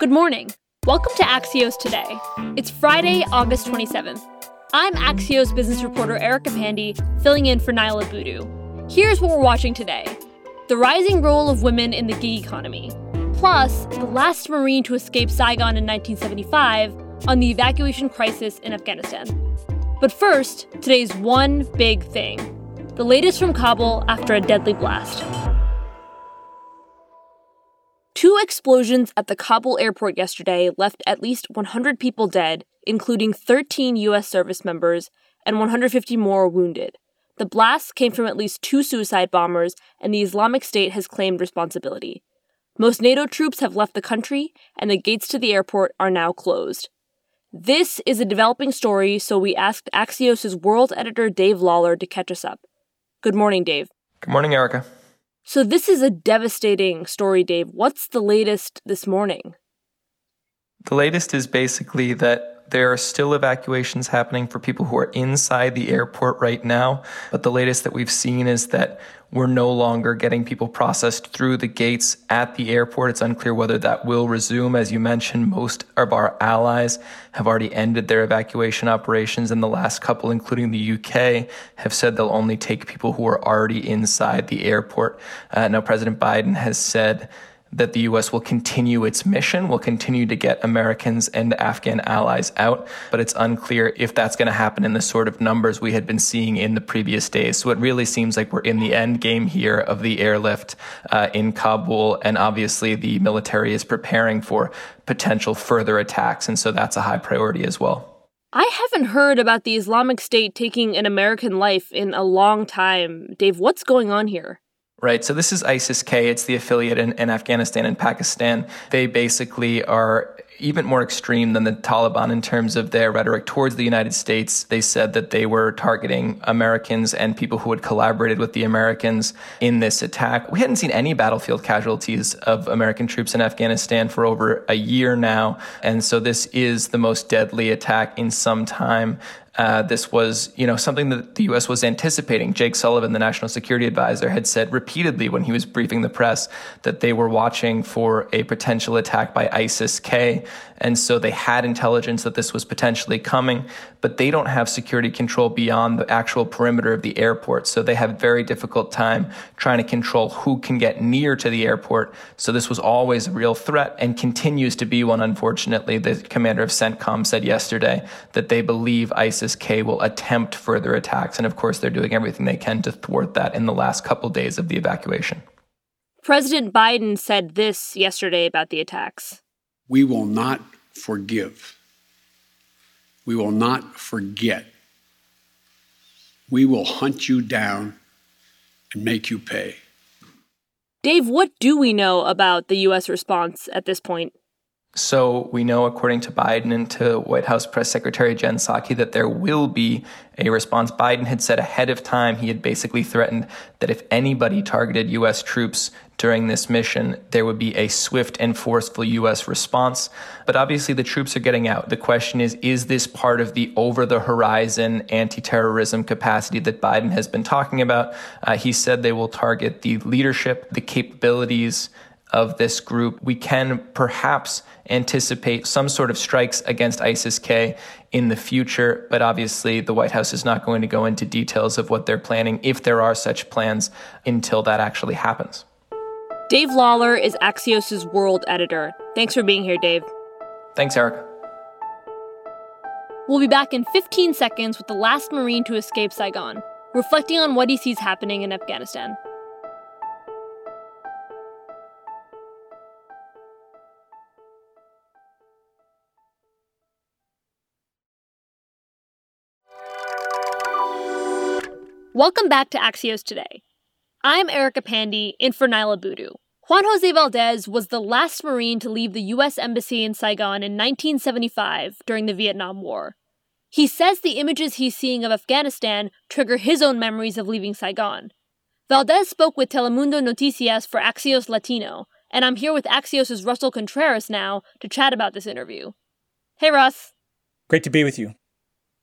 Good morning. Welcome to Axios Today. It's Friday, August 27th. I'm Axios business reporter Erica Pandey, filling in for Niala Boodhoo. Here's what we're watching today the rising role of women in the gig economy, plus the last Marine to escape Saigon in 1975 on the evacuation crisis in Afghanistan. But first, today's one big thing the latest from Kabul after a deadly blast. Two explosions at the Kabul airport yesterday left at least 100 people dead, including 13 U.S. service members, and 150 more wounded. The blasts came from at least two suicide bombers, and the Islamic State has claimed responsibility. Most NATO troops have left the country, and the gates to the airport are now closed. This is a developing story, so we asked Axios' world editor Dave Lawler to catch us up. Good morning, Dave. Good morning, Erica. So, this is a devastating story, Dave. What's the latest this morning? The latest is basically that there are still evacuations happening for people who are inside the airport right now. But the latest that we've seen is that we're no longer getting people processed through the gates at the airport. It's unclear whether that will resume. As you mentioned, most of our allies have already ended their evacuation operations, and the last couple, including the UK, have said they'll only take people who are already inside the airport. Uh, now, President Biden has said that the U.S. will continue its mission, will continue to get Americans and Afghan allies out, but it's unclear if that's going to happen in the sort of numbers we had been seeing in the previous days. So it really seems like we're in the end game here of the airlift uh, in Kabul, and obviously the military is preparing for potential further attacks, and so that's a high priority as well. I haven't heard about the Islamic State taking an American life in a long time. Dave, what's going on here? Right. So this is ISIS K. It's the affiliate in, in, Afghanistan and Pakistan. They basically are even more extreme than the Taliban in terms of their rhetoric towards the United States. They said that they were targeting Americans and people who had collaborated with the Americans in this attack. We hadn't seen any battlefield casualties of American troops in Afghanistan for over a year now. And so this is the most deadly attack in some time. Uh, this was, you know, something that the U.S. was anticipating. Jake Sullivan, the national security advisor, had said repeatedly when he was briefing the press that they were watching for a potential attack by ISIS-K, and so they had intelligence that this was potentially coming. But they don't have security control beyond the actual perimeter of the airport, so they have very difficult time trying to control who can get near to the airport. So this was always a real threat and continues to be one. Unfortunately, the commander of CENTCOM said yesterday that they believe ISIS ISIS-K will attempt further attacks. And of course, they're doing everything they can to thwart that in the last couple days of the evacuation. President Biden said this yesterday about the attacks. We will not forgive. We will not forget. We will hunt you down and make you pay. Dave, what do we know about the U.S. response at this point? So we know, according to Biden and to White House Press Secretary Jen Psaki, that there will be a response. Biden had said ahead of time, he had basically threatened that if anybody targeted U.S. troops during this mission, there would be a swift and forceful U.S. response. But obviously, the troops are getting out. The question is, is this part of the over the horizon anti terrorism capacity that Biden has been talking about? Uh, he said they will target the leadership, the capabilities, of this group, we can perhaps anticipate some sort of strikes against ISIS K in the future. But obviously, the White House is not going to go into details of what they're planning, if there are such plans, until that actually happens. Dave Lawler is Axios' world editor. Thanks for being here, Dave. Thanks, Eric. We'll be back in 15 seconds with the last Marine to escape Saigon, reflecting on what he sees happening in Afghanistan. Welcome back to Axios Today. I'm Erica Pandey, in for Niala Boodhoo. Juan Jose Valdez was the last Marine to leave the U.S. Embassy in Saigon in 1975 during the Vietnam War. He says the images he's seeing of Afghanistan trigger his own memories of leaving Saigon. Valdez spoke with Telemundo Noticias for Axios Latino, and I'm here with Axios' Russell Contreras now to chat about this interview. Hey, Russ. Great to be with you.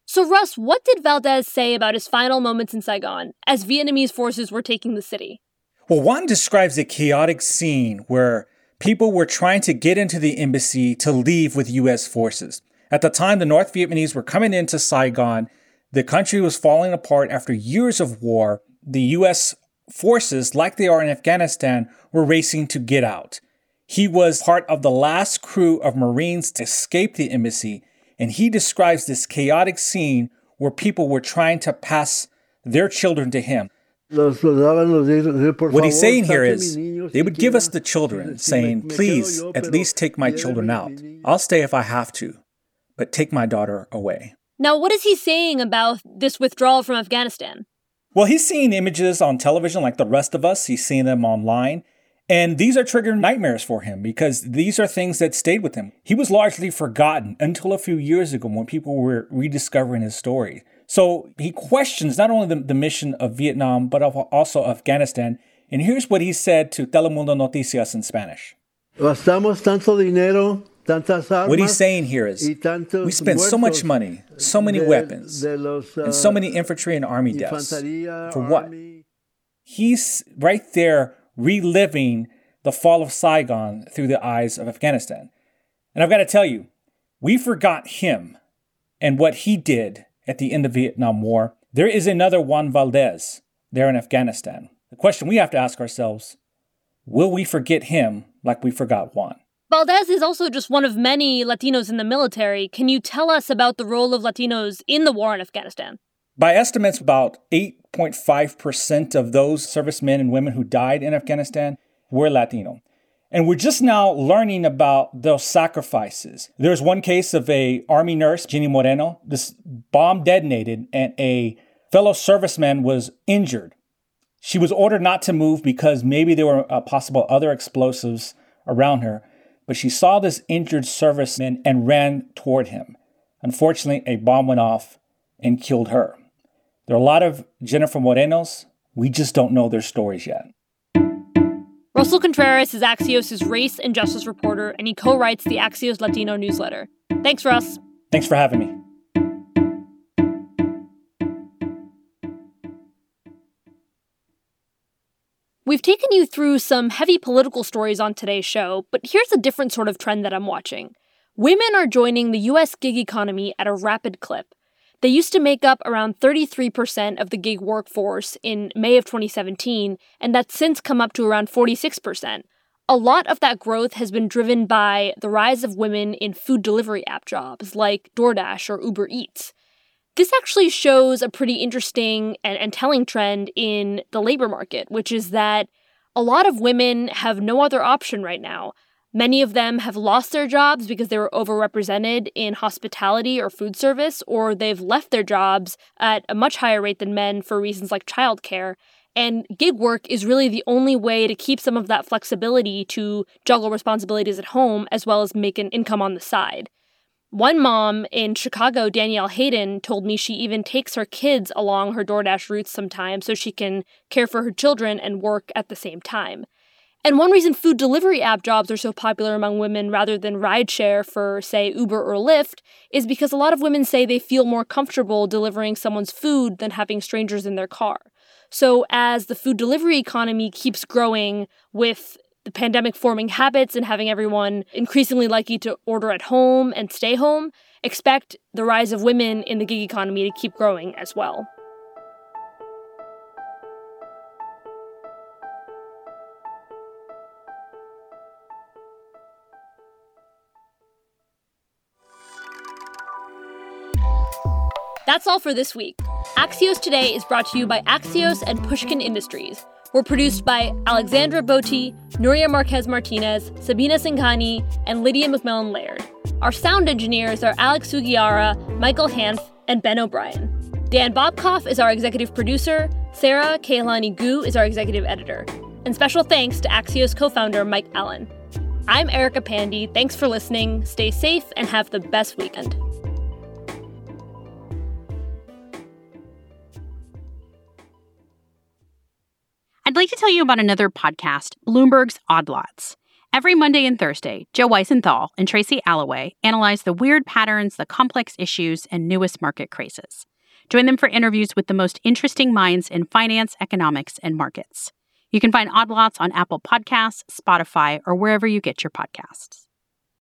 So, Russ, what did Valdez say about his final moments in Saigon as Vietnamese forces were taking the city? Well, Juan describes a chaotic scene where people were trying to get into the embassy to leave with US forces. At the time, the North Vietnamese were coming into Saigon. The country was falling apart after years of war. The US forces, like they are in Afghanistan, were racing to get out. He was part of the last crew of Marines to escape the embassy, and he describes this chaotic scene where people were trying to pass their children to him. What he's saying here is they would give us the children, saying, Please, at least take my children out. I'll stay if I have to, but take my daughter away. Now, what is he saying about this withdrawal from Afghanistan? Well, he's seeing images on television like the rest of us, he's seeing them online. And these are triggering nightmares for him because these are things that stayed with him. He was largely forgotten until a few years ago when people were rediscovering his story. So he questions not only the, the mission of Vietnam, but also Afghanistan. And here's what he said to Telemundo Noticias in Spanish. Gastamos tanto dinero, what he's saying here is we spend so much money, so many weapons, uh, and so many infantry and army deaths. For what? He's right there reliving the fall of Saigon through the eyes of Afghanistan. And I've got to tell you, we forgot him and what he did at the end of the Vietnam War. There is another Juan Valdez there in Afghanistan. The question we have to ask ourselves will we forget him like we forgot Juan? Valdez is also just one of many Latinos in the military. Can you tell us about the role of Latinos in the war in Afghanistan? By estimates, about 8.5% of those servicemen and women who died in Afghanistan were Latino. And we're just now learning about those sacrifices. There's one case of a army nurse, Jenny Moreno. This bomb detonated and a fellow serviceman was injured. She was ordered not to move because maybe there were uh, possible other explosives around her, but she saw this injured serviceman and ran toward him. Unfortunately, a bomb went off and killed her. There are a lot of Jennifer Morenos. We just don't know their stories yet. Russell Contreras is Axios' race and justice reporter, and he co writes the Axios Latino newsletter. Thanks, Russ. Thanks for having me. We've taken you through some heavy political stories on today's show, but here's a different sort of trend that I'm watching. Women are joining the US gig economy at a rapid clip. They used to make up around 33% of the gig workforce in May of 2017, and that's since come up to around 46%. A lot of that growth has been driven by the rise of women in food delivery app jobs like DoorDash or Uber Eats. This actually shows a pretty interesting and, and telling trend in the labor market, which is that a lot of women have no other option right now. Many of them have lost their jobs because they were overrepresented in hospitality or food service, or they've left their jobs at a much higher rate than men for reasons like childcare. And gig work is really the only way to keep some of that flexibility to juggle responsibilities at home as well as make an income on the side. One mom in Chicago, Danielle Hayden, told me she even takes her kids along her DoorDash routes sometimes so she can care for her children and work at the same time. And one reason food delivery app jobs are so popular among women rather than rideshare for, say, Uber or Lyft is because a lot of women say they feel more comfortable delivering someone's food than having strangers in their car. So, as the food delivery economy keeps growing with the pandemic forming habits and having everyone increasingly likely to order at home and stay home, expect the rise of women in the gig economy to keep growing as well. That's all for this week. Axios Today is brought to you by Axios and Pushkin Industries. We're produced by Alexandra Boti, Nuria Marquez Martinez, Sabina Singhani, and Lydia McMillan Laird. Our sound engineers are Alex Sugiura, Michael Hanf, and Ben O'Brien. Dan Bobkoff is our executive producer. Sara Kehaulani Goo is our executive editor. And special thanks to Axios co founder Mike Allen. I'm Erica Pandey. Thanks for listening. Stay safe and have the best weekend. Like to tell you about another podcast, Bloomberg's Odd Lots. Every Monday and Thursday, Joe Weisenthal and Tracy Alloway analyze the weird patterns, the complex issues, and newest market crazes. Join them for interviews with the most interesting minds in finance, economics, and markets. You can find Odd Lots on Apple Podcasts, Spotify, or wherever you get your podcasts.